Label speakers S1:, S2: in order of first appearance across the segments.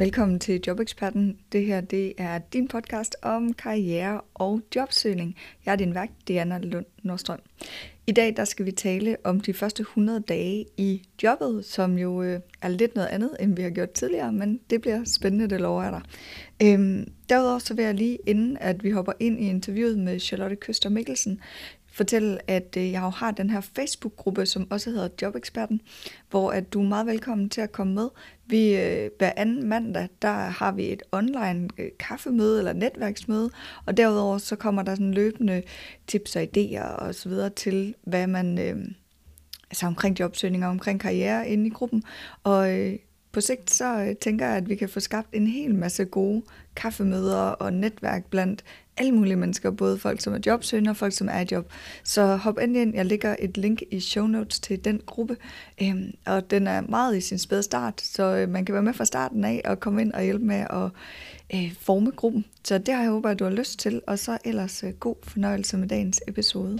S1: Velkommen til Jobeksperten. Det her det er din podcast om karriere og jobsøgning. Jeg er din vært, Diana Lund Nordstrøm. I dag der skal vi tale om de første 100 dage i jobbet, som jo øh, er lidt noget andet, end vi har gjort tidligere, men det bliver spændende, det lover jeg dig. Øhm, derudover så vil jeg lige, inden at vi hopper ind i interviewet med Charlotte Køster Mikkelsen, fortælle, at øh, jeg jeg har den her Facebook-gruppe, som også hedder Jobeksperten, hvor at du er meget velkommen til at komme med. Vi, øh, hver anden mandag, der har vi et online øh, kaffemøde eller netværksmøde, og derudover så kommer der sådan løbende tips og idéer og så videre til, hvad man, øh, altså omkring jobsøgninger, omkring karriere inde i gruppen. Og øh, på sigt så tænker jeg, at vi kan få skabt en hel masse gode kaffemøder og netværk blandt alle mulige mennesker, både folk, som er jobsøgende og folk, som er i job. Så hop endelig ind. Jeg lægger et link i show notes til den gruppe, øhm, og den er meget i sin spæde start, så øh, man kan være med fra starten af og komme ind og hjælpe med at øh, forme gruppen. Så det har jeg håber, at du har lyst til, og så ellers øh, god fornøjelse med dagens episode.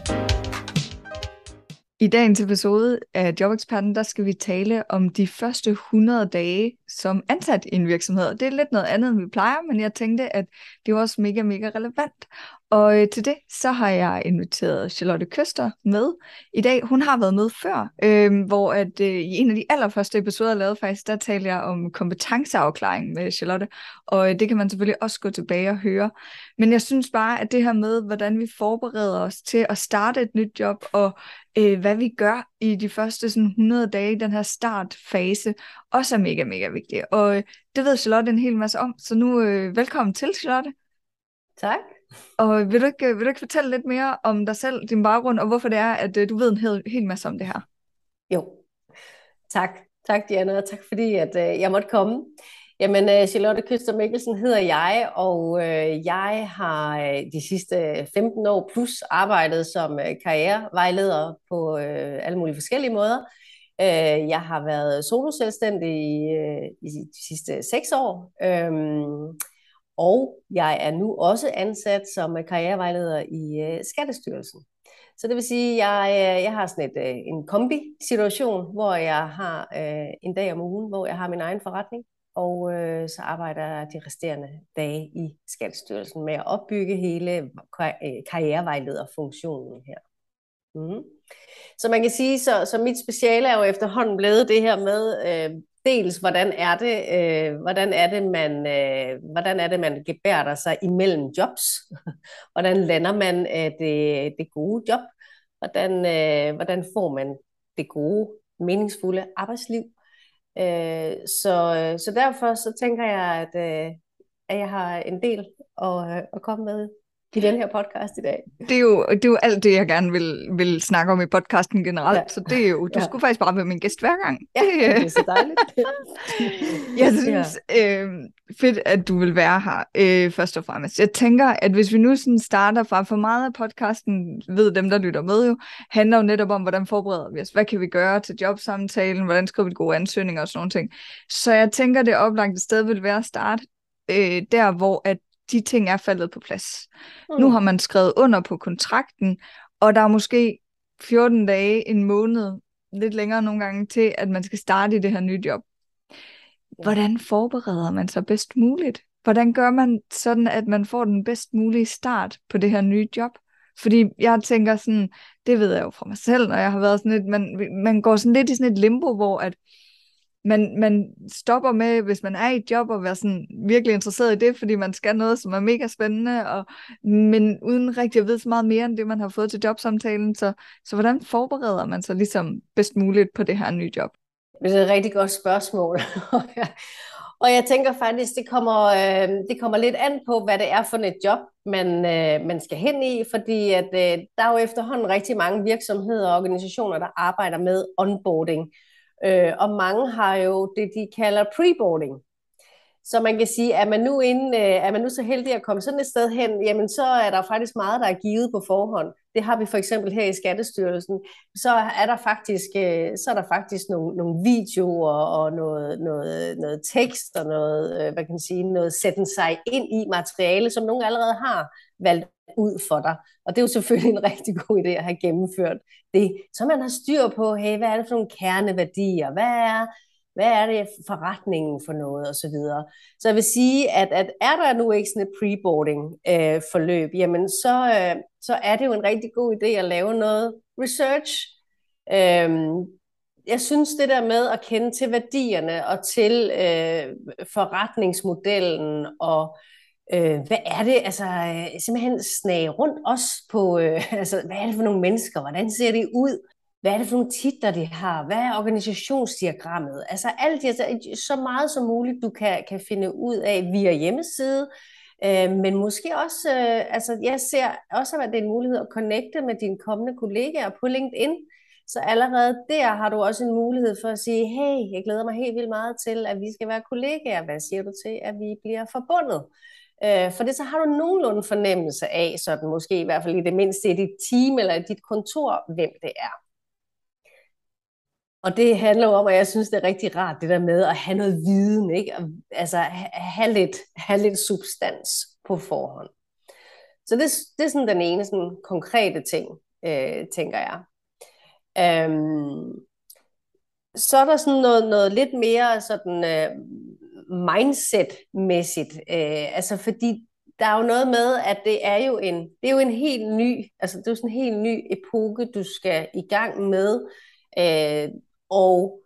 S1: I dagens episode af Jobeksperten, der skal vi tale om de første 100 dage som ansat i en virksomhed. Det er lidt noget andet, end vi plejer, men jeg tænkte, at det var også mega, mega relevant. Og øh, til det, så har jeg inviteret Charlotte Køster med i dag. Hun har været med før, øh, hvor at øh, i en af de allerførste episoder, jeg lavede faktisk, der talte jeg om kompetenceafklaring med Charlotte, og øh, det kan man selvfølgelig også gå tilbage og høre. Men jeg synes bare, at det her med, hvordan vi forbereder os til at starte et nyt job, og øh, hvad vi gør i de første sådan, 100 dage i den her startfase, også er mega, mega vigtigt. Og øh, det ved Charlotte en hel masse om, så nu øh, velkommen til, Charlotte.
S2: Tak.
S1: Og vil du, ikke, vil du ikke fortælle lidt mere om dig selv, din baggrund, og hvorfor det er, at øh, du ved en hel, hel masse om det her?
S2: Jo, tak. Tak, Diana, og tak fordi, at øh, jeg måtte komme. Jamen, øh, Charlotte Køster Mikkelsen hedder jeg, og øh, jeg har øh, de sidste 15 år plus arbejdet som karrierevejleder på alle mulige forskellige måder. Jeg har været soloselvstændig i, i de sidste 6 år. Øhm, og jeg er nu også ansat som karrierevejleder i Skattestyrelsen. Så det vil sige, at jeg, jeg har sådan et, en kombi-situation, hvor jeg har en dag om ugen, hvor jeg har min egen forretning, og øh, så arbejder jeg de resterende dage i Skattestyrelsen med at opbygge hele øh, karrierevejlederfunktionen her. Mm. Så man kan sige, så, så mit speciale er jo efterhånden blevet det her med, øh, dels hvordan er det, øh, hvordan er det man, øh, hvordan er det man gebærder sig imellem jobs, hvordan lander man øh, det, det gode job, hvordan, øh, hvordan får man det gode, meningsfulde arbejdsliv. Øh, så, øh, så derfor så tænker jeg, at, øh, at jeg har en del at, øh, at komme med i den her podcast i dag.
S1: Det er jo, det er jo alt det, jeg gerne vil, vil snakke om i podcasten generelt, ja. så det er jo, du ja. skulle faktisk bare være min gæst hver gang.
S2: Ja, det er så dejligt.
S1: jeg synes, ja. øh, fedt, at du vil være her, øh, først og fremmest. Jeg tænker, at hvis vi nu sådan starter fra for meget af podcasten, ved dem, der lytter med jo, handler jo netop om, hvordan forbereder vi os. Hvad kan vi gøre til jobsamtalen? Hvordan skriver vi gode ansøgninger og sådan nogle ting. Så jeg tænker, det oplagte sted vil være at starte øh, der, hvor at de ting er faldet på plads. Mm. Nu har man skrevet under på kontrakten, og der er måske 14 dage, en måned, lidt længere nogle gange, til at man skal starte i det her nye job. Hvordan forbereder man sig bedst muligt? Hvordan gør man sådan, at man får den bedst mulige start på det her nye job? Fordi jeg tænker sådan, det ved jeg jo fra mig selv, når jeg har været sådan lidt, man, man går sådan lidt i sådan et limbo, hvor at, man, man stopper med, hvis man er i et job, og være sådan virkelig interesseret i det, fordi man skal noget, som er mega spændende, og, men uden rigtig at vide så meget mere end det, man har fået til jobsamtalen. Så, så hvordan forbereder man sig ligesom bedst muligt på det her nye job?
S2: Det er et rigtig godt spørgsmål. og jeg tænker faktisk, det kommer, øh, det kommer lidt an på, hvad det er for et job, man, øh, man skal hen i, fordi at, øh, der er jo efterhånden rigtig mange virksomheder og organisationer, der arbejder med onboarding. Øh, Øh, og mange har jo det, de kalder preboarding. Så man kan sige, at man nu inde, øh, er man nu så heldig at komme sådan et sted hen, jamen så er der faktisk meget, der er givet på forhånd. Det har vi for eksempel her i Skattestyrelsen. Så er der faktisk, øh, så er der faktisk nogle, nogle videoer og noget, noget, noget tekst og noget, øh, hvad kan man sige, noget sætten sig ind i materiale, som nogen allerede har valgt ud for dig. Og det er jo selvfølgelig en rigtig god idé at have gennemført det. Så man har styr på, hey, hvad er det for nogle kerneværdier? Hvad er, hvad er det forretningen for noget, og så videre. Så jeg vil sige, at, at er der nu ikke sådan et preboarding øh, forløb, jamen så, øh, så er det jo en rigtig god idé at lave noget research. Øh, jeg synes det der med at kende til værdierne og til øh, forretningsmodellen og øh, øh, hvad er det, altså øh, simpelthen snage rundt os på, øh, altså hvad er det for nogle mennesker, hvordan ser det ud, hvad er det for nogle titler, de har, hvad er organisationsdiagrammet, altså alt det, altså, så meget som muligt, du kan, kan finde ud af via hjemmeside, øh, men måske også, øh, altså jeg ser også, at det er en mulighed at connecte med dine kommende kollegaer på LinkedIn, så allerede der har du også en mulighed for at sige, hey, jeg glæder mig helt vildt meget til, at vi skal være kollegaer. Hvad siger du til, at vi bliver forbundet? Øh, for det så har du nogenlunde fornemmelse af, sådan måske i hvert fald i det mindste i dit team eller i dit kontor, hvem det er. Og det handler jo om, at jeg synes, det er rigtig rart, det der med at have noget viden, ikke? altså have lidt, have lidt substans på forhånd. Så det, det er sådan den ene sådan konkrete ting, øh, tænker jeg. Øhm, så er der sådan noget, noget lidt mere sådan øh, mindset-mæssigt. Øh, altså fordi der er jo noget med, at det er jo en, det er jo en helt ny, altså det er jo sådan en helt ny epoke, du skal i gang med. Øh, og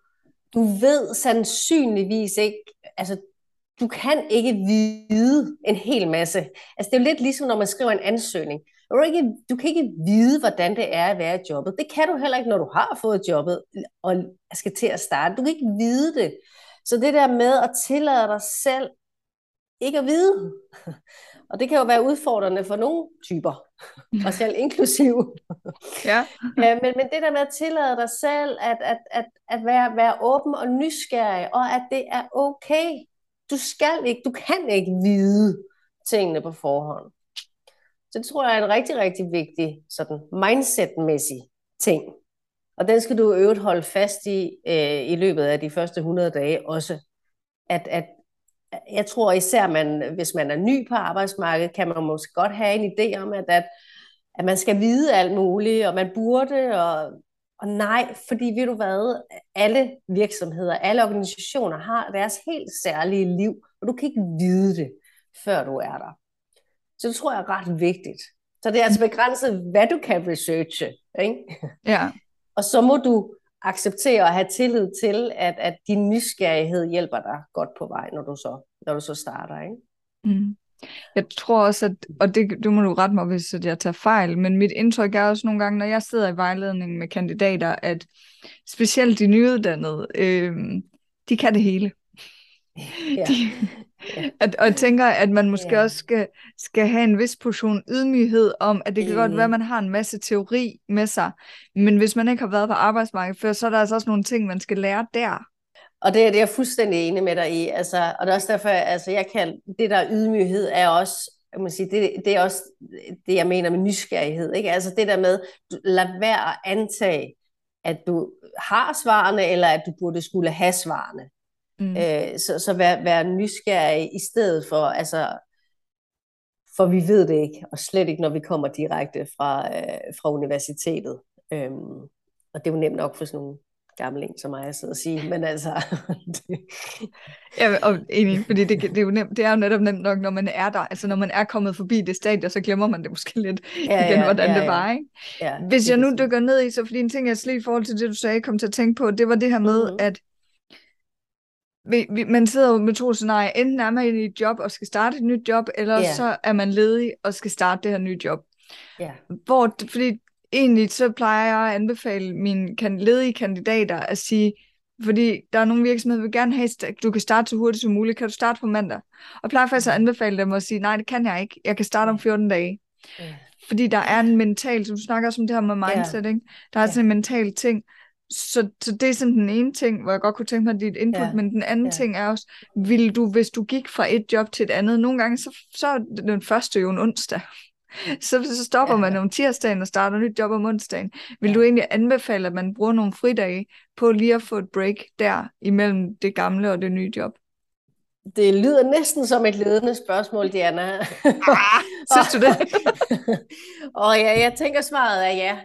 S2: du ved sandsynligvis ikke, altså du kan ikke vide en hel masse. Altså det er jo lidt ligesom, når man skriver en ansøgning. Du, ikke, du kan ikke vide, hvordan det er at være i jobbet. Det kan du heller ikke, når du har fået jobbet og skal til at starte. Du kan ikke vide det. Så det der med at tillade dig selv ikke at vide, og det kan jo være udfordrende for nogle typer, og selv inklusiv.
S1: Ja.
S2: ja men, men det der med at tillade dig selv, at, at, at, at være, være åben og nysgerrig, og at det er okay. Du skal ikke, du kan ikke vide tingene på forhånd. Så det tror jeg er en rigtig, rigtig vigtig sådan mindset-mæssig ting. Og den skal du øvrigt holde fast i øh, i løbet af de første 100 dage også. At, at jeg tror især, man, hvis man er ny på arbejdsmarkedet, kan man måske godt have en idé om, at, at, at man skal vide alt muligt, og man burde, og, og nej, fordi ved du hvad, alle virksomheder, alle organisationer har deres helt særlige liv, og du kan ikke vide det, før du er der. Så det tror jeg er ret vigtigt. Så det er altså begrænset, hvad du kan researche. Ikke?
S1: Ja.
S2: Og så må du acceptere og have tillid til, at, at din nysgerrighed hjælper dig godt på vej, når du så, når du så starter. Ikke?
S1: Mm. Jeg tror også, at, og det, du må du rette mig, hvis jeg tager fejl, men mit indtryk er også nogle gange, når jeg sidder i vejledning med kandidater, at specielt de nyuddannede, øh, de kan det hele. Ja. De, at, og jeg tænker, at man måske ja. også skal, skal have en vis portion ydmyghed om, at det kan mm. godt være, at man har en masse teori med sig, men hvis man ikke har været på arbejdsmarkedet før, så er der altså også nogle ting, man skal lære der.
S2: Og det, det er jeg fuldstændig enig med dig i. Altså, og det er også derfor, altså, jeg kan, det der ydmyghed er også, jeg må sige, det, det er også det, jeg mener med nysgerrighed. Ikke? Altså det der med, lad være at antage, at du har svarene, eller at du burde skulle have svarene. Mm. Øh, så så vær, vær nysgerrig i stedet for, altså, for vi ved det ikke, og slet ikke, når vi kommer direkte fra, øh, fra universitetet. Øhm, og det er jo nemt nok for sådan nogle gamle en som mig at sidde og sige, men altså...
S1: ja, og enig, fordi det, det, er jo nemt, det er jo netop nemt nok, når man er der, altså når man er kommet forbi det stadie, så glemmer man det måske lidt ja, igen, ja, hvordan ja. det var, ikke? Ja, Hvis jeg nu dykker ned i, så fordi en ting, jeg slet i forhold til det, du sagde, kom til at tænke på, det var det her med, mm-hmm. at vi, vi, man sidder jo med to scenarier. Enten er man i et job og skal starte et nyt job, eller yeah. så er man ledig og skal starte det her nye job.
S2: Yeah.
S1: Hvor, fordi egentlig så plejer jeg at anbefale mine kan, ledige kandidater at sige, fordi der er nogle virksomheder, der vil gerne have, at du kan starte så hurtigt som muligt. Kan du starte på mandag? Og plejer faktisk at anbefale dem at sige, nej, det kan jeg ikke. Jeg kan starte om 14 dage. Yeah. Fordi der er en mental, som du snakker også om det her med mindset, yeah. ikke? der er yeah. sådan en mental ting, så, så det er sådan den ene ting, hvor jeg godt kunne tænke mig dit input, ja. men den anden ja. ting er også, vil du, hvis du gik fra et job til et andet, nogle gange, så, så er den første jo en onsdag. Så, så stopper ja. man om tirsdagen og starter et nyt job om onsdagen. Vil ja. du egentlig anbefale, at man bruger nogle fridage på lige at få et break der imellem det gamle og det nye job?
S2: Det lyder næsten som et ledende spørgsmål, Diana. Ah,
S1: synes du det?
S2: og ja, jeg tænker svaret er ja.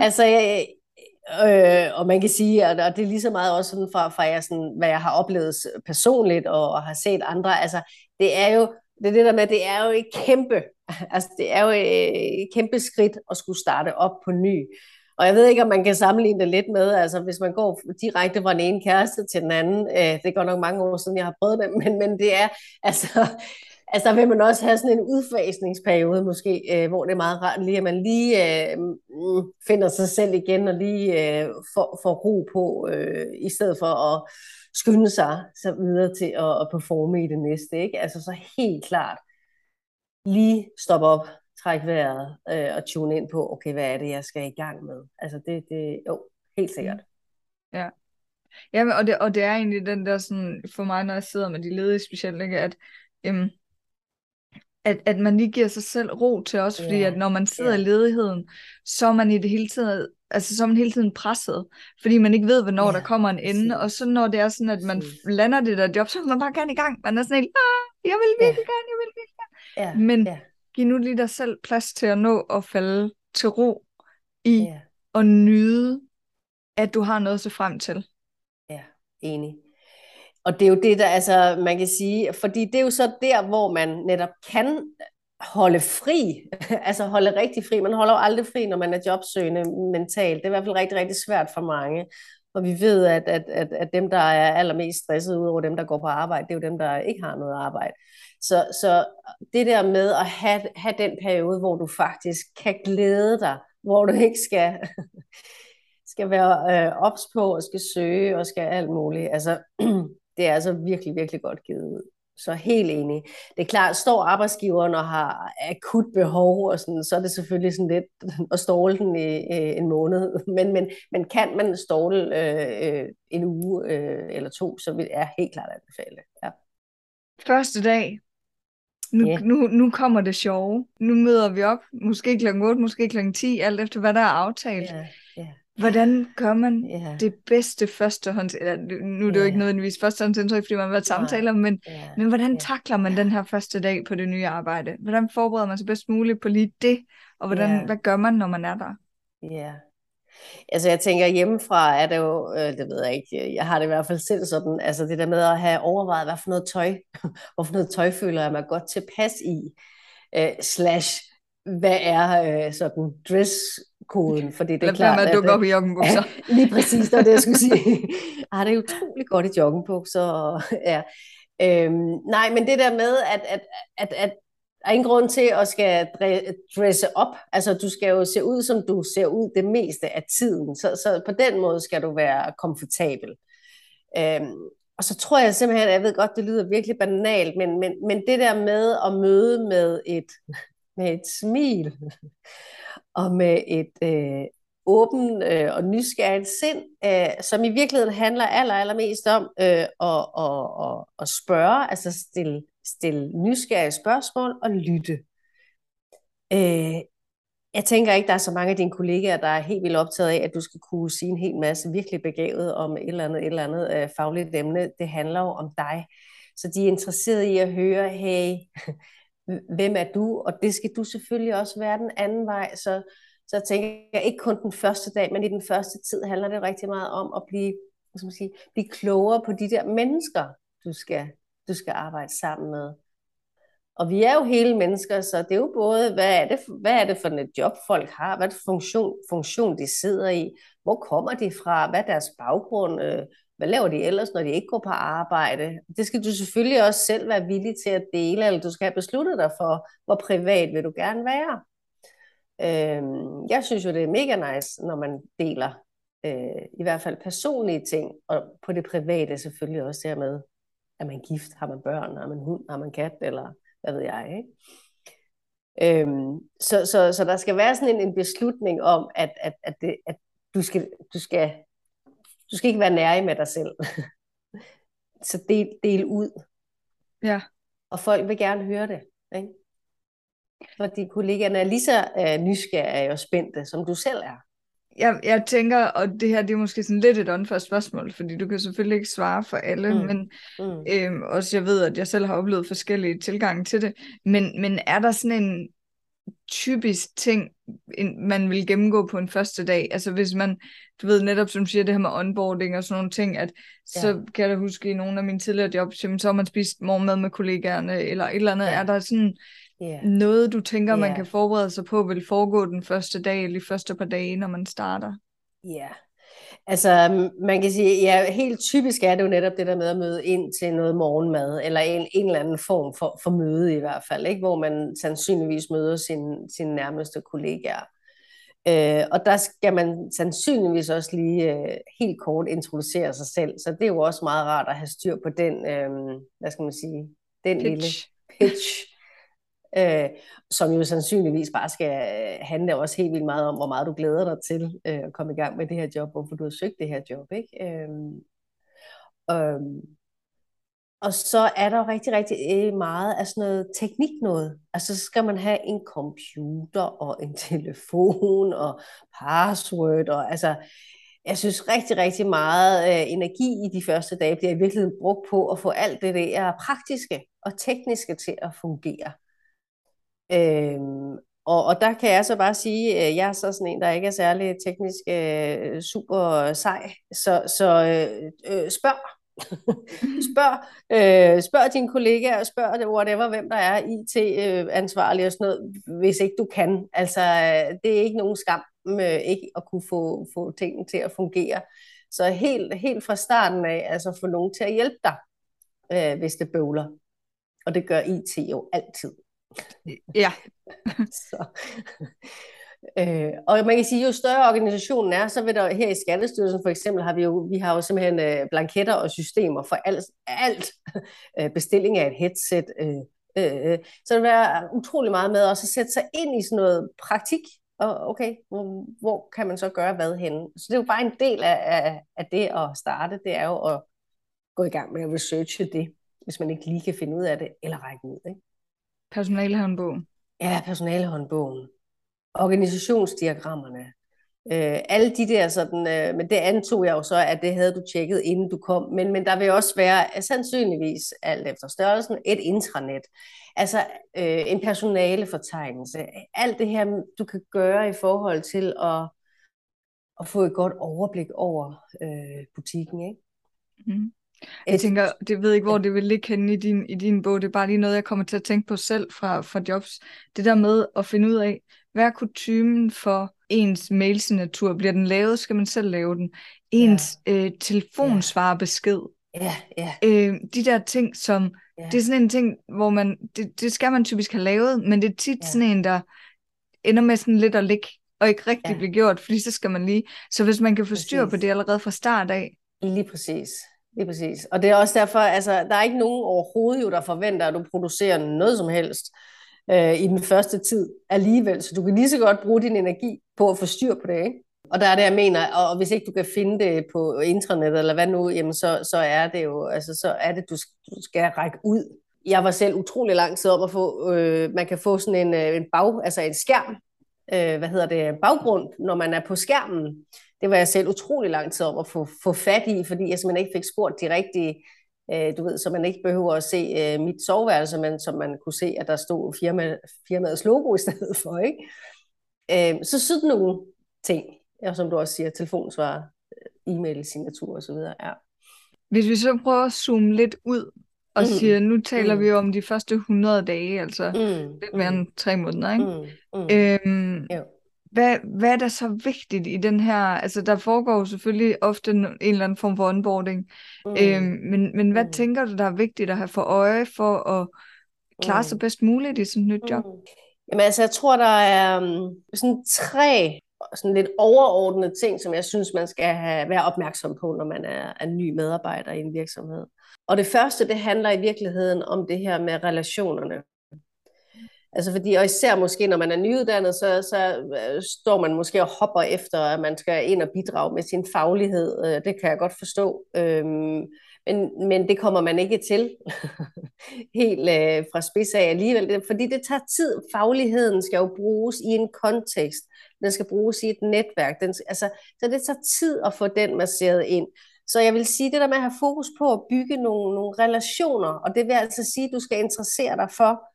S2: altså, jeg, Øh, og man kan sige, at og det er lige så meget også sådan fra, fra jeg sådan, hvad jeg har oplevet personligt og, og har set andre, altså det er jo det, er det der med, det er jo et kæmpe, altså det er jo et kæmpe skridt at skulle starte op på ny. Og jeg ved ikke, om man kan sammenligne det lidt med, altså hvis man går direkte fra den ene kæreste til den anden, øh, det går nok mange år siden, jeg har prøvet det, men, men det er, altså, altså der vil man også have sådan en udfasningsperiode måske, øh, hvor det er meget rart lige, at man lige øh, mm, finder sig selv igen og lige øh, får, får ro på, øh, i stedet for at skynde sig så videre til at, at performe i det næste. Ikke? Altså så helt klart lige stoppe op, trække vejret øh, og tune ind på, okay, hvad er det, jeg skal i gang med? Altså det, det jo, helt sikkert.
S1: Ja. Ja, og det, og det er egentlig den der sådan, for mig, når jeg sidder med de ledige specielt, ikke, at, øhm, at, at man lige giver sig selv ro til også, fordi yeah. at når man sidder yeah. i ledigheden, så er man i det hele tiden, altså så er man hele tiden presset, fordi man ikke ved, hvornår yeah, der kommer en ende, og så når det er sådan, at man lander det der job, så vil man bare gerne i gang. Man er sådan helt, ah, jeg vil virkelig yeah. gerne, jeg vil virkelig gerne. Yeah, Men yeah. Giv nu lige dig selv plads til at nå at falde til ro i yeah. at nyde, at du har noget at se frem til.
S2: Ja, enig. Og det er jo det, der altså, man kan sige, fordi det er jo så der, hvor man netop kan holde fri, altså holde rigtig fri. Man holder jo aldrig fri, når man er jobsøgende mentalt. Det er i hvert fald rigtig, rigtig svært for mange. Og vi ved, at, at, at, at dem, der er allermest stresset ud over dem, der går på arbejde, det er jo dem, der ikke har noget arbejde. Så, så det der med at have, have den periode, hvor du faktisk kan glæde dig, hvor du ikke skal, skal være øh, ops på og skal søge og skal alt muligt. Altså, det er altså virkelig, virkelig godt givet ud. Så helt enig. Det er klart, står arbejdsgiveren og har akut behov, og sådan, så er det selvfølgelig sådan lidt at ståle den i øh, en måned. Men, men, men kan man ståle øh, øh, en uge øh, eller to, så vil jeg helt klart anbefale det. Ja.
S1: Første dag. Nu, yeah. nu, nu kommer det sjove. Nu møder vi op, måske kl. 8, måske kl. 10, alt efter hvad der er aftalt. Yeah. Yeah. Hvordan gør man yeah. det bedste førstehånds... Eller, nu er det yeah. jo ikke nødvendigvis førstehåndsindtryk, fordi man har været samtaler, men, yeah. men hvordan yeah. takler man den her første dag på det nye arbejde? Hvordan forbereder man sig bedst muligt på lige det? Og hvordan, yeah. hvad gør man, når man er der?
S2: Ja, yeah. Altså jeg tænker hjemmefra er det jo, øh, det ved jeg ikke, jeg har det i hvert fald selv sådan, altså det der med at have overvejet, hvad for noget tøj, hvor for noget tøj føler jeg mig godt tilpas i, uh, slash hvad er uh, sådan dress-koden, fordi det er Lad klart,
S1: med at dukke op i joggenbukser.
S2: Ja, lige præcis, det var det, jeg skulle sige. ah, det er utroligt godt i joggenbukser. ja. Øhm, nej, men det der med, at, at, at, at der er ingen grund til at skal dresse op. Altså, du skal jo se ud, som du ser ud det meste af tiden. Så, så på den måde skal du være komfortabel. Øhm, og så tror jeg simpelthen, jeg ved godt, det lyder virkelig banalt, men, men, men det der med at møde med et, med et smil, og med et øh, åben øh, og nysgerrigt sind, øh, som i virkeligheden handler aller, allermest om øh, at, at, at, at spørge, altså stille, stille nysgerrige spørgsmål og lytte. Øh, jeg tænker ikke, der er så mange af dine kollegaer, der er helt vildt optaget af, at du skal kunne sige en hel masse virkelig begavet om et eller andet, et eller andet øh, fagligt emne. Det handler jo om dig. Så de er interesserede i at høre, hey, hvem er du? Og det skal du selvfølgelig også være den anden vej. Så, så jeg tænker ikke kun den første dag, men i den første tid handler det rigtig meget om at blive, hvad skal man sige, blive klogere på de der mennesker, du skal, du skal arbejde sammen med. Og vi er jo hele mennesker, så det er jo både, hvad er det, hvad er det for et job, folk har, hvad er det funktion, funktion, de sidder i, hvor kommer de fra, hvad er deres baggrund, øh, hvad laver de ellers, når de ikke går på arbejde? Det skal du selvfølgelig også selv være villig til at dele, eller du skal have besluttet dig for, hvor privat vil du gerne være. Øhm, jeg synes jo, det er mega nice, når man deler øh, i hvert fald personlige ting, og på det private selvfølgelig også dermed, er man gift, har man børn, har man hund, har man kat, eller hvad ved jeg, ikke? Øhm, så, så, så der skal være sådan en, en beslutning om, at, at, at, det, at du, skal, du skal du skal ikke være nærig med dig selv. så del, del ud.
S1: Ja.
S2: Og folk vil gerne høre det. Ikke? Fordi kollegaerne er lige så uh, nysgerrige og spændte, som du selv er.
S1: Jeg, jeg tænker, og det her det er måske sådan lidt et åndført spørgsmål, fordi du kan selvfølgelig ikke svare for alle, mm. men mm. Øhm, også jeg ved, at jeg selv har oplevet forskellige tilgange til det, men, men er der sådan en, typisk ting, man vil gennemgå på en første dag. Altså hvis man, du ved netop som siger, det her med onboarding og sådan nogle ting, at så ja. kan jeg da huske i nogle af mine tidligere jobs, så har man spist morgenmad med kollegaerne, eller et eller andet. Ja. Er der sådan yeah. noget, du tænker, yeah. man kan forberede sig på, vil foregå den første dag, eller de første par dage, når man starter?
S2: Ja, Altså, man kan sige, ja, helt typisk er det jo netop det der med at møde ind til noget morgenmad, eller en, en eller anden form for, for møde i hvert fald, ikke? hvor man sandsynligvis møder sin, sin nærmeste kollegaer. Øh, og der skal man sandsynligvis også lige øh, helt kort introducere sig selv, så det er jo også meget rart at have styr på den, øh, hvad skal man sige, den pitch. lille pitch, øh, som jo sandsynligvis bare skal øh, handle også helt vildt meget om, hvor meget du glæder dig til øh, at komme i gang med det her job, hvorfor du har søgt det her job. Ikke? Øh, øh, og så er der jo rigtig, rigtig øh, meget af sådan noget teknik noget. Altså så skal man have en computer og en telefon og password. Og, altså, jeg synes rigtig, rigtig meget øh, energi i de første dage bliver i virkeligheden brugt på at få alt det der praktiske og tekniske til at fungere. Øhm, og, og der kan jeg så bare sige, at jeg er så sådan en, der ikke er særlig teknisk øh, super sej, så, så øh, øh, spørg. spørg, øh, spørg dine kollegaer, spørg whatever, hvem der er IT-ansvarlig og sådan noget, hvis ikke du kan. Altså, øh, det er ikke nogen skam øh, ikke at kunne få, få tingene til at fungere. Så helt, helt fra starten af, altså få nogen til at hjælpe dig, øh, hvis det bøvler. Og det gør IT jo altid.
S1: Ja.
S2: så. Øh, og man kan sige, jo større organisationen er, så vil der her i Skattestyrelsen for eksempel, har vi jo, vi har jo simpelthen øh, blanketter og systemer for alt, alt øh, bestilling af et headset. Øh, øh, øh, så det vil være utrolig meget med også at sætte sig ind i sådan noget praktik, og okay, hvor, hvor kan man så gøre hvad henne? Så det er jo bare en del af, af, af det at starte, det er jo at gå i gang med at researche det, hvis man ikke lige kan finde ud af det, eller række ud. Ikke?
S1: Personalehåndbogen.
S2: Ja, personalehåndbogen. Organisationsdiagrammerne. Øh, alle de der sådan, øh, men det antog jeg jo så, at det havde du tjekket, inden du kom. Men, men der vil også være, sandsynligvis alt efter størrelsen, et intranet. Altså øh, en personalefortegnelse. Alt det her, du kan gøre i forhold til at, at få et godt overblik over øh, butikken. Ikke?
S1: Mm. Jeg tænker, det ved ikke, hvor det vil ligge henne i din, i din bog. Det er bare lige noget, jeg kommer til at tænke på selv fra, fra jobs. Det der med at finde ud af, hvad er kutumen for ens mailsignatur? Bliver den lavet? Skal man selv lave den? Ens ja. øh, telefonsvarebesked?
S2: Ja, ja.
S1: Øh, de der ting, som... Ja. Det er sådan en ting, hvor man... Det, det skal man typisk have lavet, men det er tit ja. sådan en, der ender med sådan lidt at ligge, og ikke rigtig ja. blive gjort, fordi så skal man lige... Så hvis man kan få styr på det allerede fra start af...
S2: Lige præcis. Lige præcis. Og det er også derfor, altså, der er ikke nogen overhovedet jo, der forventer, at du producerer noget som helst øh, i den første tid alligevel. Så du kan lige så godt bruge din energi på at få styr på det, ikke? Og der er det, jeg mener, og hvis ikke du kan finde det på intranet eller hvad nu, jamen så, så er det jo, altså så er det, du, du skal række ud. Jeg var selv utrolig lang tid om at få, øh, man kan få sådan en, øh, en bag, altså en skærm, øh, hvad hedder det, baggrund, når man er på skærmen det var jeg selv utrolig lang tid om at få, få fat i, fordi jeg simpelthen ikke fik spurgt de rigtige, øh, du ved, så man ikke behøver at se øh, mit soveværelse, men som man kunne se, at der stod firma, firmaets logo i stedet for, ikke? Øh, så sådan nogle ting, ja, som du også siger, telefonsvar, øh, e-mail, signatur osv., ja.
S1: Hvis vi så prøver at zoome lidt ud og mm. siger, nu taler mm. vi om de første 100 dage, altså mm. lidt mere end tre måneder, ikke? Mm. Mm. Øhm, jo hvad, hvad er der så vigtigt i den her, altså der foregår jo selvfølgelig ofte en, eller anden form for onboarding, mm. øhm, men, men hvad mm. tænker du, der er vigtigt at have for øje for at klare mm. sig bedst muligt i sådan et nyt job? Mm.
S2: Jamen altså, jeg tror, der er um, sådan tre sådan lidt overordnede ting, som jeg synes, man skal have, være opmærksom på, når man er, er ny medarbejder i en virksomhed. Og det første, det handler i virkeligheden om det her med relationerne. Altså fordi, og især måske, når man er nyuddannet, så, så øh, står man måske og hopper efter, at man skal ind og bidrage med sin faglighed. Øh, det kan jeg godt forstå. Øhm, men, men det kommer man ikke til helt øh, fra spids af alligevel, fordi det tager tid. Fagligheden skal jo bruges i en kontekst. Den skal bruges i et netværk. Den, altså, så det tager tid at få den masseret ind. Så jeg vil sige, det der med at have fokus på at bygge nogle, nogle relationer, og det vil altså sige, at du skal interessere dig for,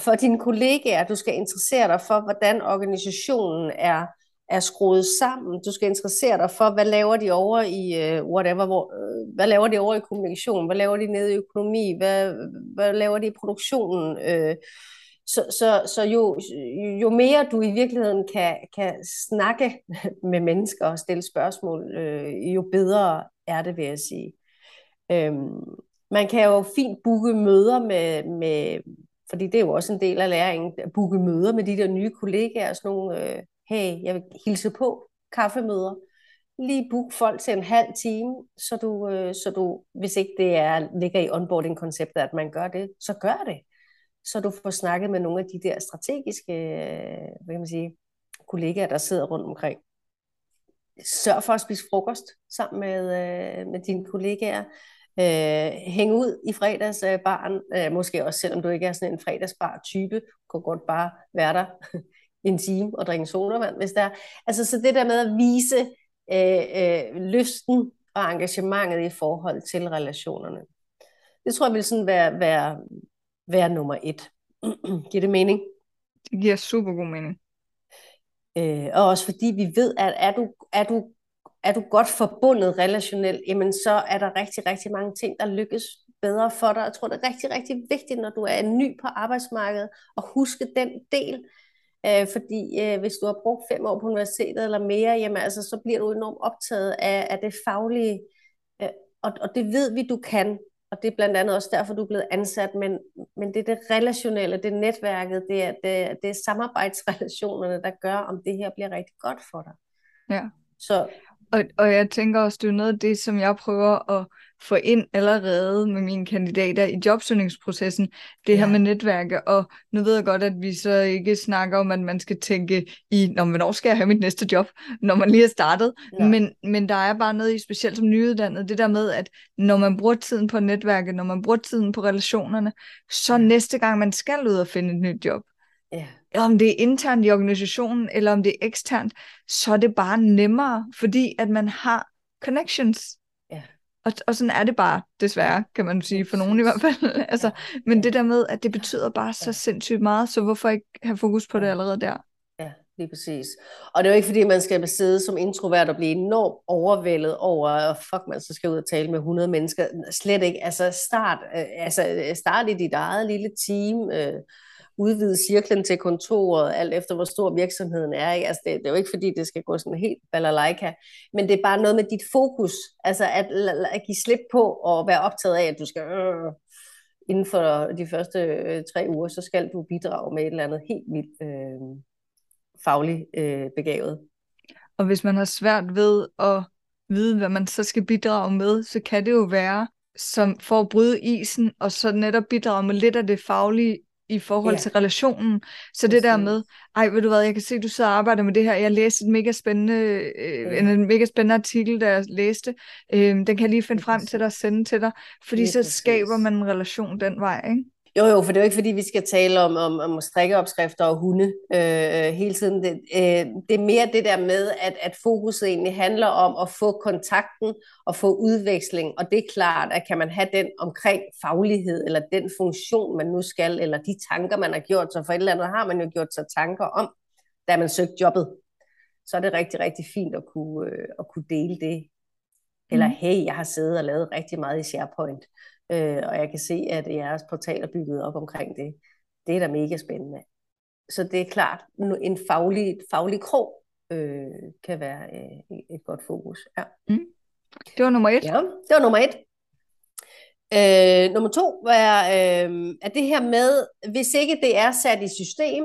S2: for dine kollegaer. Du skal interessere dig for, hvordan organisationen er, er skruet sammen. Du skal interessere dig for, hvad laver de over i uh, whatever, hvor, uh, hvad laver de over i kommunikation, hvad laver de nede i økonomi, hvad, hvad laver de i produktionen. Uh, så, så, så jo, jo mere du i virkeligheden kan, kan snakke med mennesker og stille spørgsmål, øh, jo bedre er det, vil jeg sige. Øhm, man kan jo fint booke møder med, med, fordi det er jo også en del af læringen, at booke møder med de der nye kollegaer, sådan nogle, øh, hey, jeg vil hilse på, kaffemøder. Lige book folk til en halv time, så du, øh, så du hvis ikke det er, ligger i onboarding-konceptet, at man gør det, så gør det. Så du får snakket med nogle af de der strategiske øh, hvad kan man sige, kollegaer, der sidder rundt omkring. Sørg for at spise frokost sammen med, øh, med dine kollegaer øh, hænge ud i fredagsbaren, øh, måske også selvom du ikke er sådan en fredagsbar-type, kan godt bare være der en time og drikke sodavand, hvis der er. Altså så det der med at vise øh, øh, lysten og engagementet i forhold til relationerne. Det tror jeg vil sådan være, være, være nummer et. Giver det mening?
S1: Det giver super god mening.
S2: Øh, og også fordi vi ved, at er du, er du er du godt forbundet relationelt, jamen så er der rigtig, rigtig mange ting, der lykkes bedre for dig. Jeg tror, det er rigtig, rigtig vigtigt, når du er ny på arbejdsmarkedet, at huske den del. Øh, fordi øh, hvis du har brugt fem år på universitetet eller mere, jamen altså, så bliver du enormt optaget af, af det faglige. Øh, og, og det ved vi, du kan. Og det er blandt andet også derfor, du er blevet ansat. Men, men det er det relationelle, det er netværket, det er, det, det er samarbejdsrelationerne, der gør, om det her bliver rigtig godt for dig.
S1: Ja. Så og, og jeg tænker også, det er noget af det, som jeg prøver at få ind allerede med mine kandidater i jobsøgningsprocessen, det ja. her med netværke, og nu ved jeg godt, at vi så ikke snakker om, at man skal tænke i, når hvornår skal jeg have mit næste job, når man lige er startet, ja. men, men der er bare noget i, specielt som nyuddannet, det der med, at når man bruger tiden på netværket, når man bruger tiden på relationerne, så ja. næste gang man skal ud og finde et nyt job, Ja. Om det er internt i organisationen, eller om det er eksternt, så er det bare nemmere, fordi at man har connections. Ja. Og, og sådan er det bare, desværre, kan man sige, for nogen i hvert fald. altså, men det der med, at det betyder bare så sindssygt meget, så hvorfor ikke have fokus på det allerede der?
S2: Ja, lige præcis. Og det er jo ikke, fordi man skal sidde som introvert og blive enormt overvældet over, fuck man, så skal ud og tale med 100 mennesker. Slet ikke. Altså start, øh, altså, start i dit eget lille team. Øh, udvide cirklen til kontoret, alt efter hvor stor virksomheden er. Ikke? Altså det, det er jo ikke fordi, det skal gå sådan helt balalaika, men det er bare noget med dit fokus, altså at, at give slip på og være optaget af, at du skal øh, inden for de første øh, tre uger, så skal du bidrage med et eller andet helt vildt øh, fagligt øh, begavet.
S1: Og hvis man har svært ved at vide, hvad man så skal bidrage med, så kan det jo være, som for at bryde isen, og så netop bidrage med lidt af det faglige i forhold ja. til relationen. Så det der med, ej, ved du hvad, jeg kan se, du sidder og arbejder med det her. Jeg læste et mega spændende, øh, en mega spændende artikel, der jeg læste. Øh, den kan jeg lige finde frem til dig og sende til dig. Fordi så skaber man en relation den vej, ikke?
S2: Jo, jo, for det er jo ikke, fordi vi skal tale om, om, om strikkeopskrifter og hunde øh, hele tiden. Det, øh, det er mere det der med, at, at fokuset egentlig handler om at få kontakten og få udveksling. Og det er klart, at kan man have den omkring faglighed, eller den funktion, man nu skal, eller de tanker, man har gjort sig, for et eller andet har man jo gjort sig tanker om, da man søgte jobbet. Så er det rigtig, rigtig fint at kunne, øh, at kunne dele det. Eller, mm. hey, jeg har siddet og lavet rigtig meget i SharePoint øh, og jeg kan se, at jeres portal er bygget op omkring det. Det er da mega spændende. Så det er klart, en faglig, faglig krog øh, kan være øh, et godt fokus. Ja. Mm.
S1: Det var nummer et.
S2: Ja, det var nummer et. Øh, nummer to er, øh, er det her med, hvis ikke det er sat i system,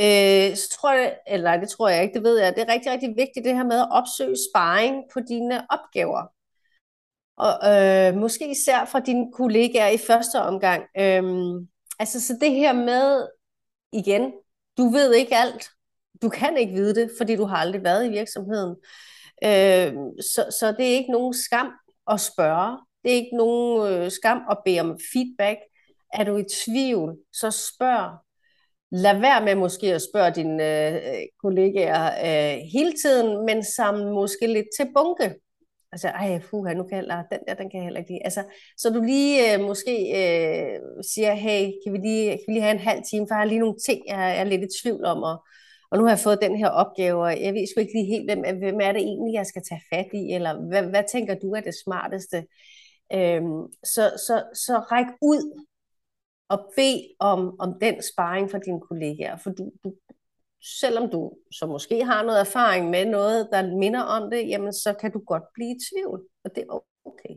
S2: øh, så tror jeg, eller det tror jeg ikke, det ved jeg, det er rigtig, rigtig vigtigt det her med at opsøge sparring på dine opgaver og øh, måske især fra dine kollegaer i første omgang. Øhm, altså, så det her med, igen, du ved ikke alt. Du kan ikke vide det, fordi du har aldrig været i virksomheden. Øh, så, så det er ikke nogen skam at spørge. Det er ikke nogen øh, skam at bede om feedback. Er du i tvivl, så spørg. Lad være med måske at spørge dine øh, kollegaer øh, hele tiden, men sammen måske lidt til bunke Altså, ej, puha, nu kan jeg, den der, den kan jeg heller ikke lide. Altså, så du lige øh, måske øh, siger, hey, kan vi, lige, kan vi lige have en halv time, for jeg har lige nogle ting, jeg er lidt i tvivl om, og, og nu har jeg fået den her opgave, og jeg ved sgu ikke lige helt, hvem, hvem er det egentlig, jeg skal tage fat i, eller hvad, hvad tænker du er det smarteste? Øhm, så, så, så ræk ud og bed om, om den sparring fra dine kollegaer, for du, du, selvom du så måske har noget erfaring med noget, der minder om det, jamen så kan du godt blive i tvivl, og det er okay.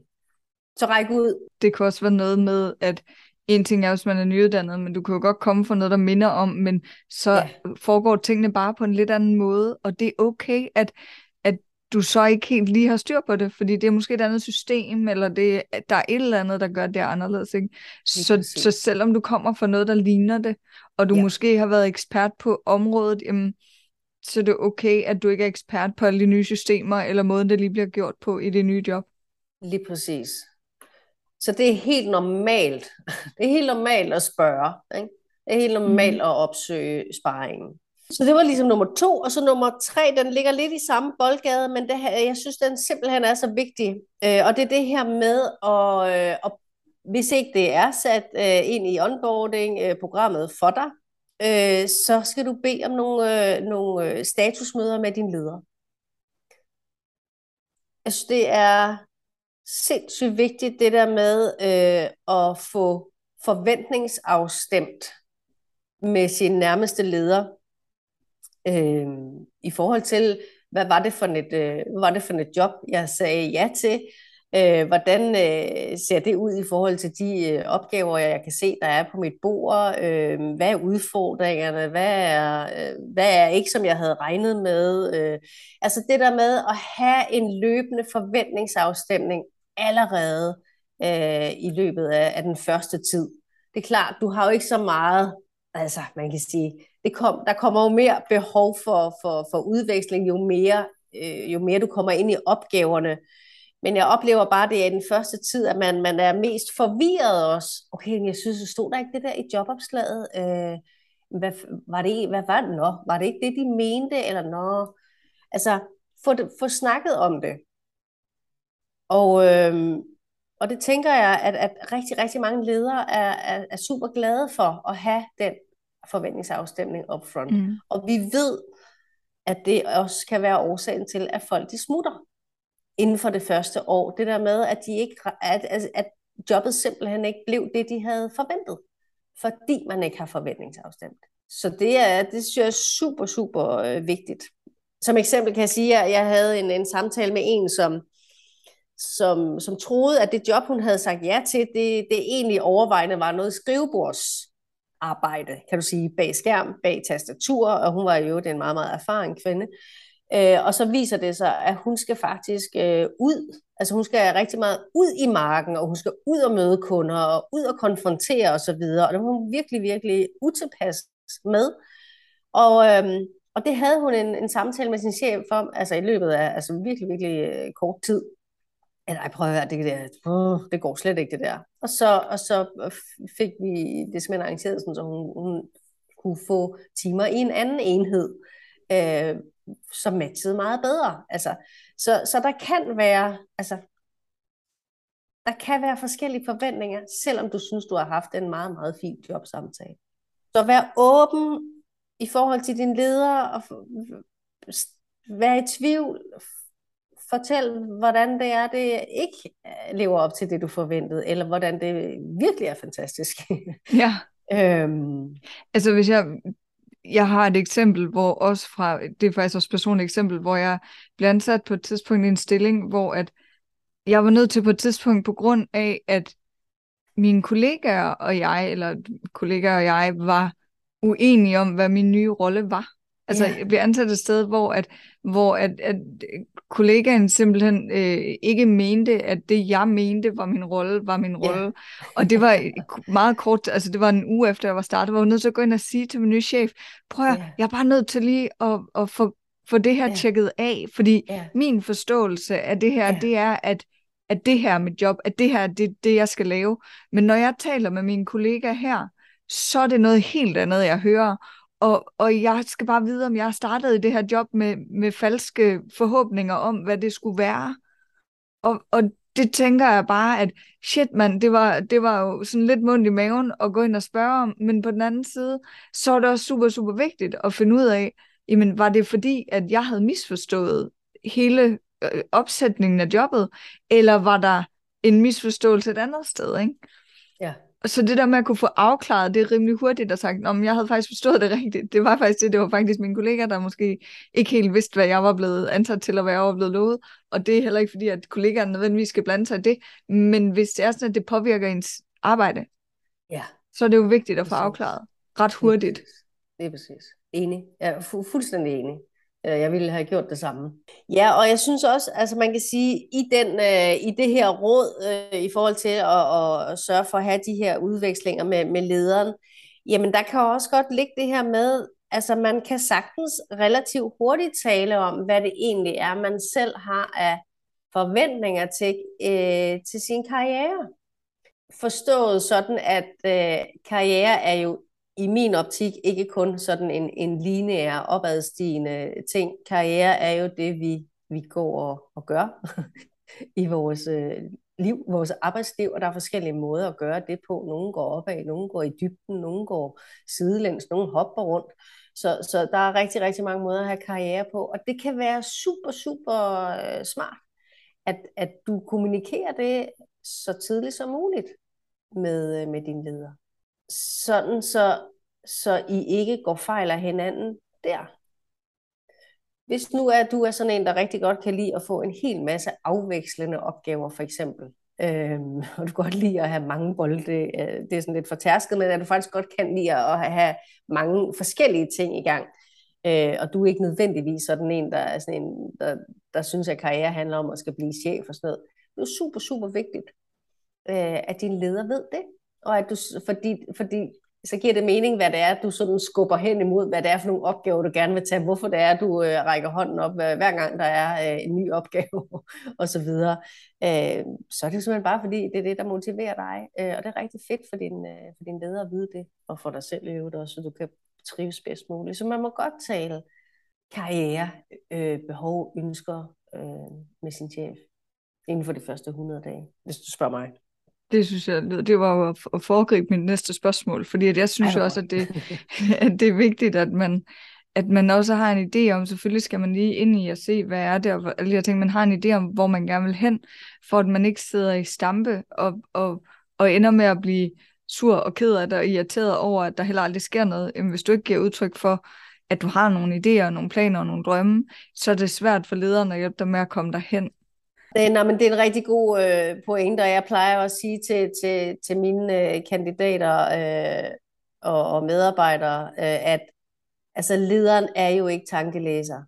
S2: Så ræk ud.
S1: Det kan også være noget med, at en ting er, hvis man er nyuddannet, men du kan jo godt komme fra noget, der minder om, men så ja. foregår tingene bare på en lidt anden måde, og det er okay, at du så ikke helt lige har styr på det, fordi det er måske et andet system, eller det, der er et eller andet, der gør det anderledes. Ikke? Så, så selvom du kommer fra noget, der ligner det, og du ja. måske har været ekspert på området, jamen, så er det okay, at du ikke er ekspert på alle de nye systemer, eller måden, det lige bliver gjort på i det nye job.
S2: Lige præcis. Så det er helt normalt. Det er helt normalt at spørge. Ikke? Det er helt normalt mm. at opsøge sparringen. Så det var ligesom nummer to, og så nummer tre, den ligger lidt i samme boldgade, men det her, jeg synes, den simpelthen er så vigtig. Øh, og det er det her med, at, øh, at hvis ikke det er sat øh, ind i onboarding-programmet øh, for dig, øh, så skal du bede om nogle, øh, nogle statusmøder med din leder. Jeg synes, det er sindssygt vigtigt, det der med øh, at få forventningsafstemt med sin nærmeste leder øh, i forhold til, hvad var det for et, øh, hvad var det for et job, jeg sagde ja til, Øh, hvordan øh, ser det ud i forhold til de øh, opgaver, jeg kan se, der er på mit bord? Øh, hvad er udfordringerne? Hvad er, øh, hvad er ikke, som jeg havde regnet med? Øh, altså det der med at have en løbende forventningsafstemning allerede øh, i løbet af, af den første tid. Det er klart, du har jo ikke så meget, altså man kan sige, det kom, der kommer jo mere behov for, for, for udveksling, jo mere, øh, jo mere du kommer ind i opgaverne. Men jeg oplever bare, det er i den første tid, at man, man er mest forvirret også. Okay, men jeg synes, så stod der ikke det der i jobopslaget. Øh, hvad, var det, hvad var det? Nå, var det ikke det, de mente? Eller nå? Altså, få, det, få snakket om det. Og, øh, og det tænker jeg, at, at rigtig, rigtig mange ledere er, er, er super glade for at have den forventningsafstemning upfront. Mm. Og vi ved, at det også kan være årsagen til, at folk de smutter inden for det første år. Det der med, at, de ikke, at, at, at jobbet simpelthen ikke blev det, de havde forventet, fordi man ikke har forventningsafstemt. Så det, er, det synes jeg er super, super øh, vigtigt. Som eksempel kan jeg sige, at jeg havde en, en samtale med en, som, som, som troede, at det job, hun havde sagt ja til, det, det egentlig overvejende var noget arbejde, kan du sige, bag skærm, bag tastatur, og hun var jo en meget, meget erfaren kvinde. Øh, og så viser det sig, at hun skal faktisk øh, ud, altså hun skal rigtig meget ud i marken, og hun skal ud og møde kunder, og ud og konfrontere osv., og, og det var hun virkelig, virkelig utilpas med. Og, øh, og det havde hun en, en samtale med sin chef om, altså i løbet af altså virkelig, virkelig øh, kort tid nej, prøv at høre, det, der, uh, det går slet ikke det der. Og så, og så øh, fik vi det simpelthen arrangeret, sådan, så hun, hun kunne få timer i en anden enhed, øh, som matchede meget bedre. Altså, så, så der kan være, altså, der kan være forskellige forventninger, selvom du synes, du har haft en meget, meget fin jobsamtale. Så vær åben i forhold til din leder, og vær i tvivl. Fortæl, hvordan det er, det ikke lever op til det, du forventede, eller hvordan det virkelig er fantastisk.
S1: Ja. øhm, altså hvis jeg jeg har et eksempel, hvor også fra, det er faktisk også et personligt eksempel, hvor jeg blev ansat på et tidspunkt i en stilling, hvor at jeg var nødt til på et tidspunkt på grund af, at mine kollegaer og jeg, eller kollegaer og jeg, var uenige om, hvad min nye rolle var. Altså, yeah. jeg blev ansat et sted, hvor, at, hvor at, at kollegaen simpelthen øh, ikke mente, at det, jeg mente, var min rolle, var min rolle. Yeah. Og det var meget kort, altså det var en uge efter, jeg var startet, hvor jeg var nødt til at gå ind og sige til min nye chef, prøv at, yeah. jeg er bare nødt til lige at, at få, få det her yeah. tjekket af, fordi yeah. min forståelse af det her, yeah. det er, at at det her er mit job, at det her er det, det, jeg skal lave. Men når jeg taler med mine kollegaer her, så er det noget helt andet, jeg hører. Og, og jeg skal bare vide, om jeg startede i det her job med, med falske forhåbninger om, hvad det skulle være. Og, og det tænker jeg bare, at shit mand, det var, det var jo sådan lidt mund i maven at gå ind og spørge om, men på den anden side, så er det også super, super vigtigt at finde ud af, jamen var det fordi, at jeg havde misforstået hele øh, opsætningen af jobbet, eller var der en misforståelse et andet sted, ikke? Så det der med at kunne få afklaret det rimelig hurtigt og sagt, om jeg havde faktisk forstået det rigtigt, det var faktisk det, det var faktisk mine kollegaer, der måske ikke helt vidste, hvad jeg var blevet ansat til, og hvad jeg var blevet lovet. Og det er heller ikke fordi, at kollegaerne nødvendigvis skal blande sig i det, men hvis det er sådan, at det påvirker ens arbejde,
S2: ja.
S1: så er det jo vigtigt at få afklaret ret hurtigt.
S2: Det er præcis. Enig. Jeg er fu- fuldstændig enig. Øh, jeg ville have gjort det samme. Ja, og jeg synes også, altså man kan sige, i, den, øh, i det her råd, øh, i forhold til at, at sørge for at have de her udvekslinger med, med lederen, jamen der kan også godt ligge det her med, altså man kan sagtens relativt hurtigt tale om, hvad det egentlig er, man selv har af forventninger til, øh, til sin karriere. Forstået sådan, at øh, karriere er jo i min optik ikke kun sådan en, en lineær opadstigende ting. Karriere er jo det, vi, vi går og, og gør i vores øh, liv, vores arbejdsliv, og der er forskellige måder at gøre det på. Nogle går opad, nogle går i dybden, nogle går sidelæns, nogle hopper rundt. Så, så der er rigtig, rigtig mange måder at have karriere på, og det kan være super, super øh, smart, at, at du kommunikerer det så tidligt som muligt med, øh, med din leder sådan så, så I ikke går fejl af hinanden der. Hvis nu er du er sådan en, der rigtig godt kan lide at få en hel masse afvekslende opgaver, for eksempel, øhm, og du godt lide at have mange bolde, øh, det er sådan lidt fortærsket, men at du faktisk godt kan lide at have mange forskellige ting i gang, øh, og du er ikke nødvendigvis sådan en, der, er sådan en der, der synes, at karriere handler om at skal blive chef og sådan noget. Det er super, super vigtigt, øh, at din leder ved det, og at du, fordi, fordi så giver det mening, hvad det er, du sådan skubber hen imod, hvad det er for nogle opgaver, du gerne vil tage, hvorfor det er, du øh, rækker hånden op, øh, hver gang der er øh, en ny opgave, og så videre. Øh, så er det simpelthen bare fordi, det er det, der motiverer dig, øh, og det er rigtig fedt for din, øh, for din leder at vide det, og for dig selv i øvrigt også, så du kan trives bedst muligt. Så man må godt tale karriere, øh, behov, ønsker øh, med sin chef inden for de første 100 dage, hvis du spørger mig.
S1: Det synes jeg, det var at foregribe mit næste spørgsmål, fordi at jeg synes jo også, at det, at det er vigtigt, at man, at man også har en idé om, selvfølgelig skal man lige ind i at se, hvad er det, og alle de ting, man har en idé om, hvor man gerne vil hen, for at man ikke sidder i stampe og, og, og ender med at blive sur og ked af det og irriteret over, at der heller aldrig sker noget. Jamen, hvis du ikke giver udtryk for, at du har nogle idéer, nogle planer og nogle drømme, så er det svært for lederen at hjælpe dig med at komme derhen.
S2: Det, nej, men det er en rigtig god øh, pointe, og jeg plejer at sige til, til, til mine øh, kandidater øh, og, og medarbejdere, øh, at altså, lederen er jo ikke tankelæser.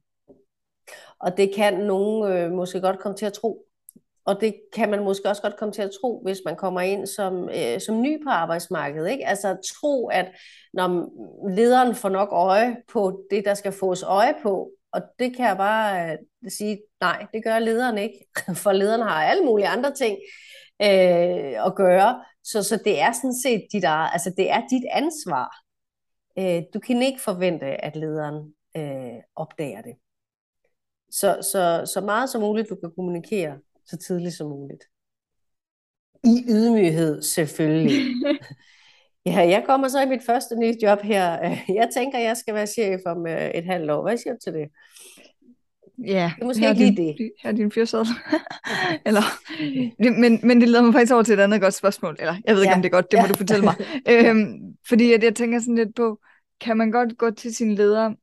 S2: Og det kan nogen øh, måske godt komme til at tro. Og det kan man måske også godt komme til at tro, hvis man kommer ind som, øh, som ny på arbejdsmarkedet. Ikke? Altså tro, at når lederen får nok øje på det, der skal fås øje på, og det kan jeg bare øh, sige, nej, det gør lederen ikke, for lederen har alle mulige andre ting øh, at gøre. Så, så det er sådan set dit, altså det er dit ansvar. Øh, du kan ikke forvente, at lederen øh, opdager det. Så, så, så meget som muligt, du kan kommunikere så tidligt som muligt. I ydmyghed selvfølgelig. ja, jeg kommer så i mit første nye job her. Jeg tænker, jeg skal være chef om øh, et halvt år. Hvad siger du til det?
S1: Ja,
S2: det er måske ikke lige
S1: det. Her er din fyrsæde. Eller, men, men det leder mig faktisk over til et andet godt spørgsmål. Eller, jeg ved ikke, ja. om det er godt, det ja. må du fortælle mig. øhm, fordi at jeg tænker sådan lidt på, kan man godt gå til sin leder,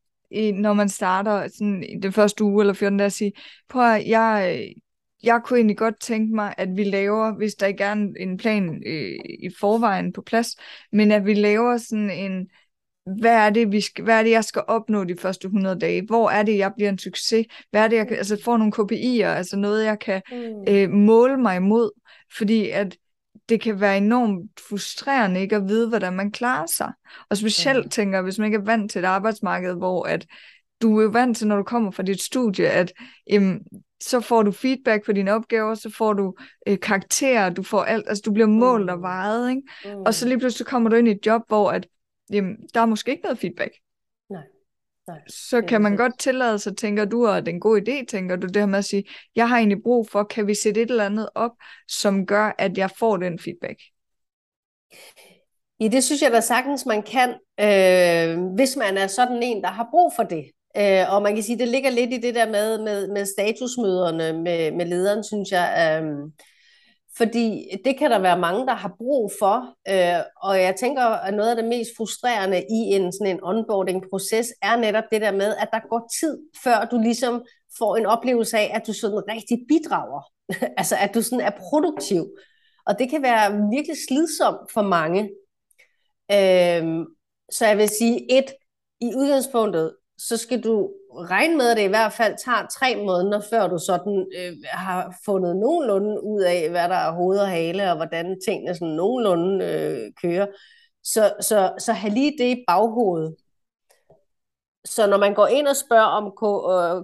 S1: når man starter sådan, den første uge eller 14 dage, og sige, prøv at jeg, jeg kunne egentlig godt tænke mig, at vi laver, hvis der ikke er en, en plan øh, i forvejen på plads, men at vi laver sådan en, hvad er, det, vi skal, hvad er det, jeg skal opnå de første 100 dage? Hvor er det, jeg bliver en succes? Hvad er det, jeg kan, altså får nogle KPI'er, altså noget, jeg kan mm. øh, måle mig imod? Fordi at det kan være enormt frustrerende ikke at vide, hvordan man klarer sig. Og specielt mm. tænker jeg, hvis man ikke er vant til et arbejdsmarked, hvor at du er jo vant til, når du kommer fra dit studie, at jamen, så får du feedback på dine opgaver, så får du øh, karakterer, du får alt, altså du bliver målt og mm. vejet, ikke? Mm. Og så lige pludselig kommer du ind i et job, hvor at, jamen, der er måske ikke noget feedback.
S2: Nej.
S1: så kan man godt tillade sig, tænker du, og det er en god idé, tænker du, det her med at sige, jeg har egentlig brug for, kan vi sætte et eller andet op, som gør, at jeg får den feedback?
S2: Ja, det synes jeg da sagtens, man kan, øh, hvis man er sådan en, der har brug for det. Øh, og man kan sige, det ligger lidt i det der med, med, med statusmøderne med, med lederen, synes jeg. Øh, fordi det kan der være mange, der har brug for. Øh, og jeg tænker, at noget af det mest frustrerende i en sådan en onboarding-proces er netop det der med, at der går tid, før du ligesom får en oplevelse af, at du sådan rigtig bidrager. altså, at du sådan er produktiv. Og det kan være virkelig slidsomt for mange. Øh, så jeg vil sige, et, i udgangspunktet, så skal du regne med, at det i hvert fald tager tre måneder, før du sådan øh, har fundet nogenlunde ud af, hvad der er hoved og hale, og hvordan tingene sådan nogenlunde øh, kører. Så, så, så have lige det i baghovedet. Så når man går ind og spørger om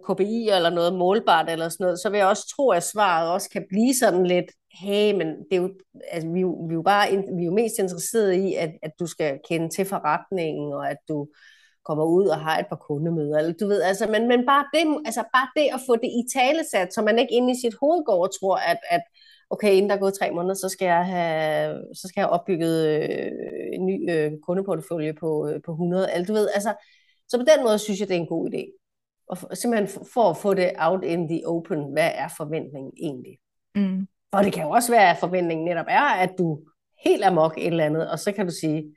S2: KPI øh, eller noget målbart eller sådan noget, så vil jeg også tro, at svaret også kan blive sådan lidt, hey, men det er jo, altså, vi, er jo, vi, er jo bare, vi er jo mest interesseret i, at, at du skal kende til forretningen, og at du kommer ud og har et par kundemøder, eller du ved, altså, men, men bare, det, altså, bare det at få det i talesat, så man ikke inde i sit hoved går og tror, at, at okay, inden der er gået tre måneder, så skal jeg have, så skal jeg have opbygget øh, en ny øh, kundeportefølje på, øh, på 100, eller du ved, altså, så på den måde synes jeg, det er en god idé. Og simpelthen for, for at få det out in the open, hvad er forventningen egentlig? Mm. Og det kan jo også være, at forventningen netop er, at du helt amok et eller andet, og så kan du sige,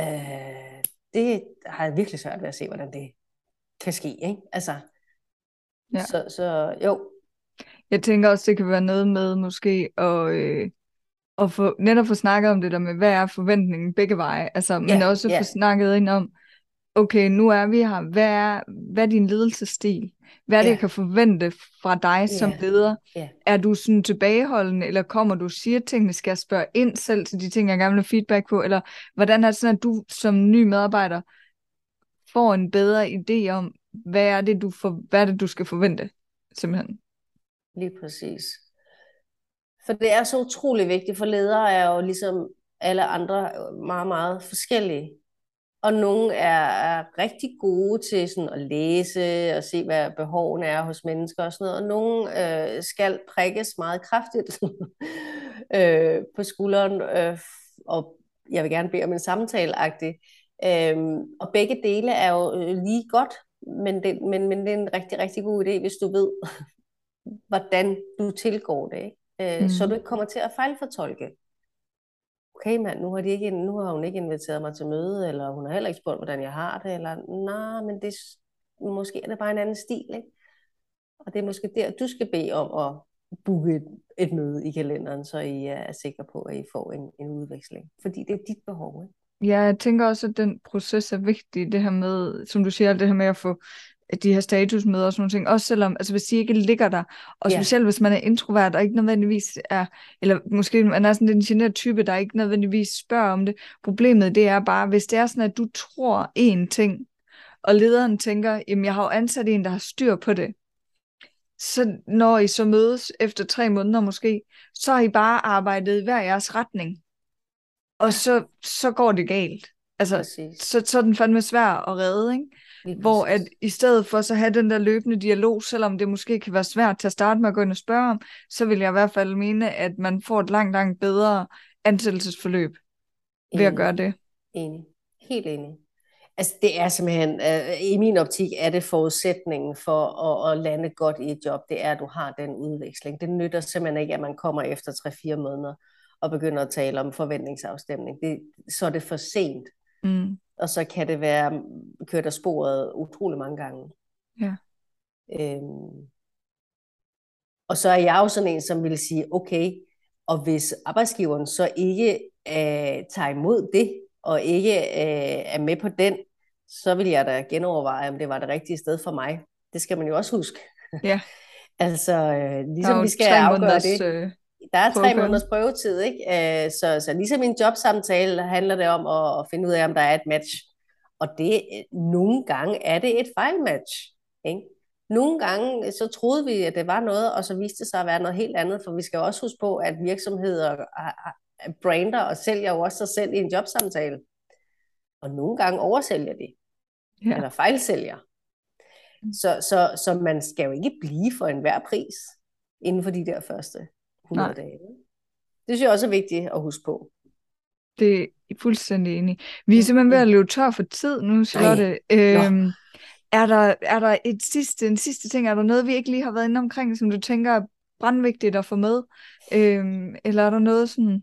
S2: øh, det har jeg virkelig svært ved at se, hvordan det kan ske. Ikke? Altså, ja. så, så jo.
S1: Jeg tænker også, det kan være noget med måske at, øh, at få, netop få snakket om det der med, hvad er forventningen begge veje, altså, men ja, også ja. få snakket ind om, okay, nu er vi her, hvad er, hvad er din ledelsesstil? Hvad er det, ja. jeg kan forvente fra dig ja. som leder? Ja. Er du sådan tilbageholdende, eller kommer du og siger tingene, skal jeg spørge ind selv til de ting, jeg gerne vil feedback på, eller hvordan er det sådan, at du som ny medarbejder får en bedre idé om, hvad er det, du, for, hvad er det, du skal forvente, simpelthen?
S2: Lige præcis. For det er så utrolig vigtigt, for ledere er jo ligesom alle andre meget, meget forskellige og nogle er, rigtig gode til sådan at læse og se, hvad behovene er hos mennesker og sådan noget, og nogle øh, skal prikkes meget kraftigt øh, på skulderen, øh, og jeg vil gerne bede om en samtale øh, og begge dele er jo øh, lige godt, men det, men, men det er en rigtig, rigtig god idé, hvis du ved, hvordan du tilgår det, ikke? Øh, mm. så du ikke kommer til at fejlfortolke okay mand, nu har, de ikke, nu har hun ikke inviteret mig til møde, eller hun har heller ikke spurgt, hvordan jeg har det, eller nej, men det, måske er det bare en anden stil, ikke? Og det er måske der, du skal bede om at booke et, et møde i kalenderen, så I er sikre på, at I får en, en udveksling. Fordi det er dit behov, ikke?
S1: Ja, jeg tænker også, at den proces er vigtig, det her med, som du siger, det her med at få de her statusmøder og sådan nogle ting, også selvom, altså hvis de ikke ligger der, og yeah. specielt hvis man er introvert og ikke nødvendigvis er, eller måske man er sådan en generet type, der ikke nødvendigvis spørger om det. Problemet det er bare, hvis det er sådan, at du tror én ting, og lederen tænker, jamen jeg har jo ansat en, der har styr på det, så når I så mødes efter tre måneder måske, så har I bare arbejdet i hver jeres retning. Og så, så går det galt. Altså, så, så er den fandme svær at redde, ikke? Hvor at i stedet for så have den der løbende dialog, selvom det måske kan være svært til at starte med at gå ind og spørge om, så vil jeg i hvert fald mene, at man får et langt, langt bedre ansættelsesforløb ved at gøre det.
S2: Enig. Helt enig. Altså det er simpelthen, øh, i min optik er det forudsætningen for at, at lande godt i et job, det er, at du har den udveksling. Det nytter simpelthen ikke, at man kommer efter 3-4 måneder og begynder at tale om forventningsafstemning. Det, så er det for sent. Mm og så kan det være kørt af sporet utrolig mange gange. Ja. Øhm, og så er jeg jo sådan en, som vil sige, okay, og hvis arbejdsgiveren så ikke øh, tager imod det, og ikke øh, er med på den, så vil jeg da genoverveje, om det var det rigtige sted for mig. Det skal man jo også huske. Ja. altså, øh, ligesom vi skal afgøre det. Øh, der er tre måneders prøvetid, ikke? Øh, så, så ligesom i en jobsamtale handler det om at, at finde ud af, om der er et match. Og det, nogle gange er det et fejlmatch. Ikke? Nogle gange så troede vi, at det var noget, og så viste det sig at være noget helt andet, for vi skal også huske på, at virksomheder brander og sælger jo også sig selv i en jobsamtale. Og nogle gange oversælger de. ja. eller fejlsælger. Mm. Så, så, så man skal jo ikke blive for enhver pris inden for de der første 100 Nej. dage. Det synes jeg også er vigtigt at huske på.
S1: Det er fuldstændig enig. Vi er simpelthen ved at løbe tør for tid nu, Charlotte. Øhm, er der, er der et sidste, en sidste ting? Er der noget, vi ikke lige har været inde omkring, som du tænker er brandvigtigt at få med? Øhm, eller er der noget sådan...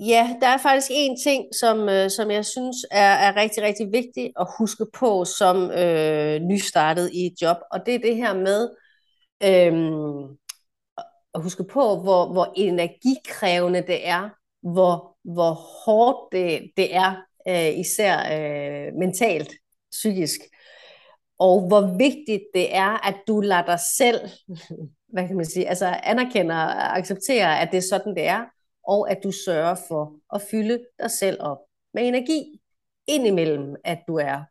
S2: Ja, der er faktisk en ting, som, øh, som jeg synes er, er rigtig, rigtig vigtigt at huske på som øh, nystartet i et job, og det er det her med øh, at huske på, hvor, hvor energikrævende det er, hvor, hvor hårdt det, det er, øh, især øh, mentalt, psykisk, og hvor vigtigt det er, at du lader dig selv, hvad kan man sige, altså anerkender og accepterer, at det er sådan, det er, og at du sørger for at fylde dig selv op med energi, indimellem, at du er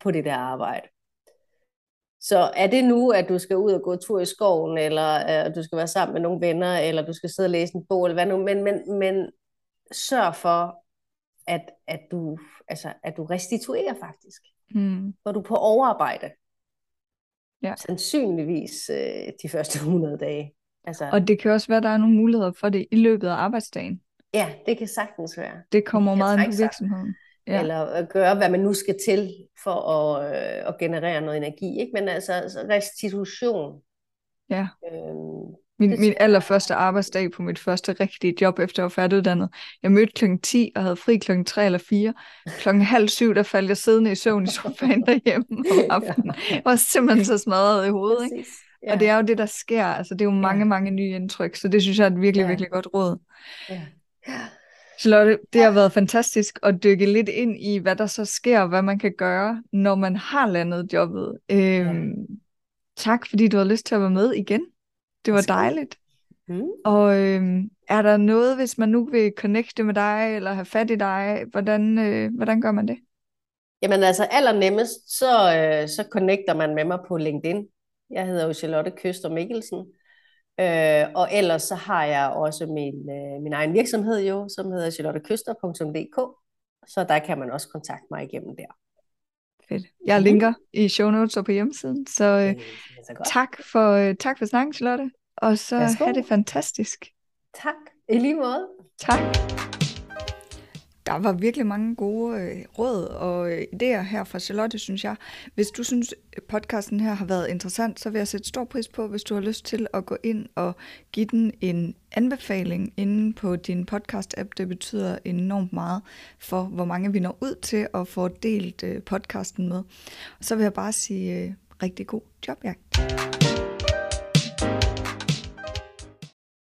S2: på det der arbejde. Så er det nu, at du skal ud og gå tur i skoven, eller øh, du skal være sammen med nogle venner, eller du skal sidde og læse en bog, eller hvad nu, men, men, men sørg for, at, at, du, altså, at du restituerer faktisk. Mm. Hvor du på overarbejde. Ja. Sandsynligvis øh, de første 100 dage.
S1: Altså, og det kan også være, at der er nogle muligheder for det i løbet af arbejdsdagen.
S2: Ja, det kan sagtens være.
S1: Det kommer meget ind på virksomheden.
S2: Ja. Eller gøre, hvad man nu skal til for at, øh, at generere noget energi. Ikke? Men altså, altså restitution.
S1: Ja. Øhm, min, min allerførste arbejdsdag på mit første rigtige job, efter jeg var færdiguddannet. Jeg mødte klokken 10 og havde fri klokken 3 eller 4. Klokken halv syv, der faldt jeg siddende i søvn i sofaen derhjemme om aftenen. Jeg var simpelthen så smadret i hovedet. Ikke? Ja. Og det er jo det, der sker. Altså, det er jo mange, ja. mange nye indtryk, så det synes jeg er et virkelig, ja. virkelig godt råd. Ja. Charlotte, det har været fantastisk at dykke lidt ind i, hvad der så sker, og hvad man kan gøre, når man har landet jobbet. Øhm, ja. Tak, fordi du har lyst til at være med igen. Det var dejligt. Mm. Og øhm, er der noget, hvis man nu vil connecte med dig, eller have fat i dig, hvordan, øh, hvordan gør man det?
S2: Jamen altså allernemmest, så, øh, så connecter man med mig på LinkedIn. Jeg hedder jo Charlotte Køster Mikkelsen. Øh, og ellers så har jeg også min, øh, min egen virksomhed jo, som hedder charlottekyster.dk. Så der kan man også kontakte mig igennem der.
S1: Fedt. Jeg linker mm. i show notes og på hjemmesiden. Så øh, tak, for, øh, tak for snakken, Charlotte. Og så have det fantastisk.
S2: Tak. I lige måde.
S1: Tak. Der var virkelig mange gode øh, råd og øh, idéer her fra Charlotte, synes jeg. Hvis du synes, podcasten her har været interessant, så vil jeg sætte stor pris på, hvis du har lyst til at gå ind og give den en anbefaling inde på din podcast-app. Det betyder enormt meget for, hvor mange vi når ud til at få delt øh, podcasten med. Og så vil jeg bare sige øh, rigtig god jobjagt.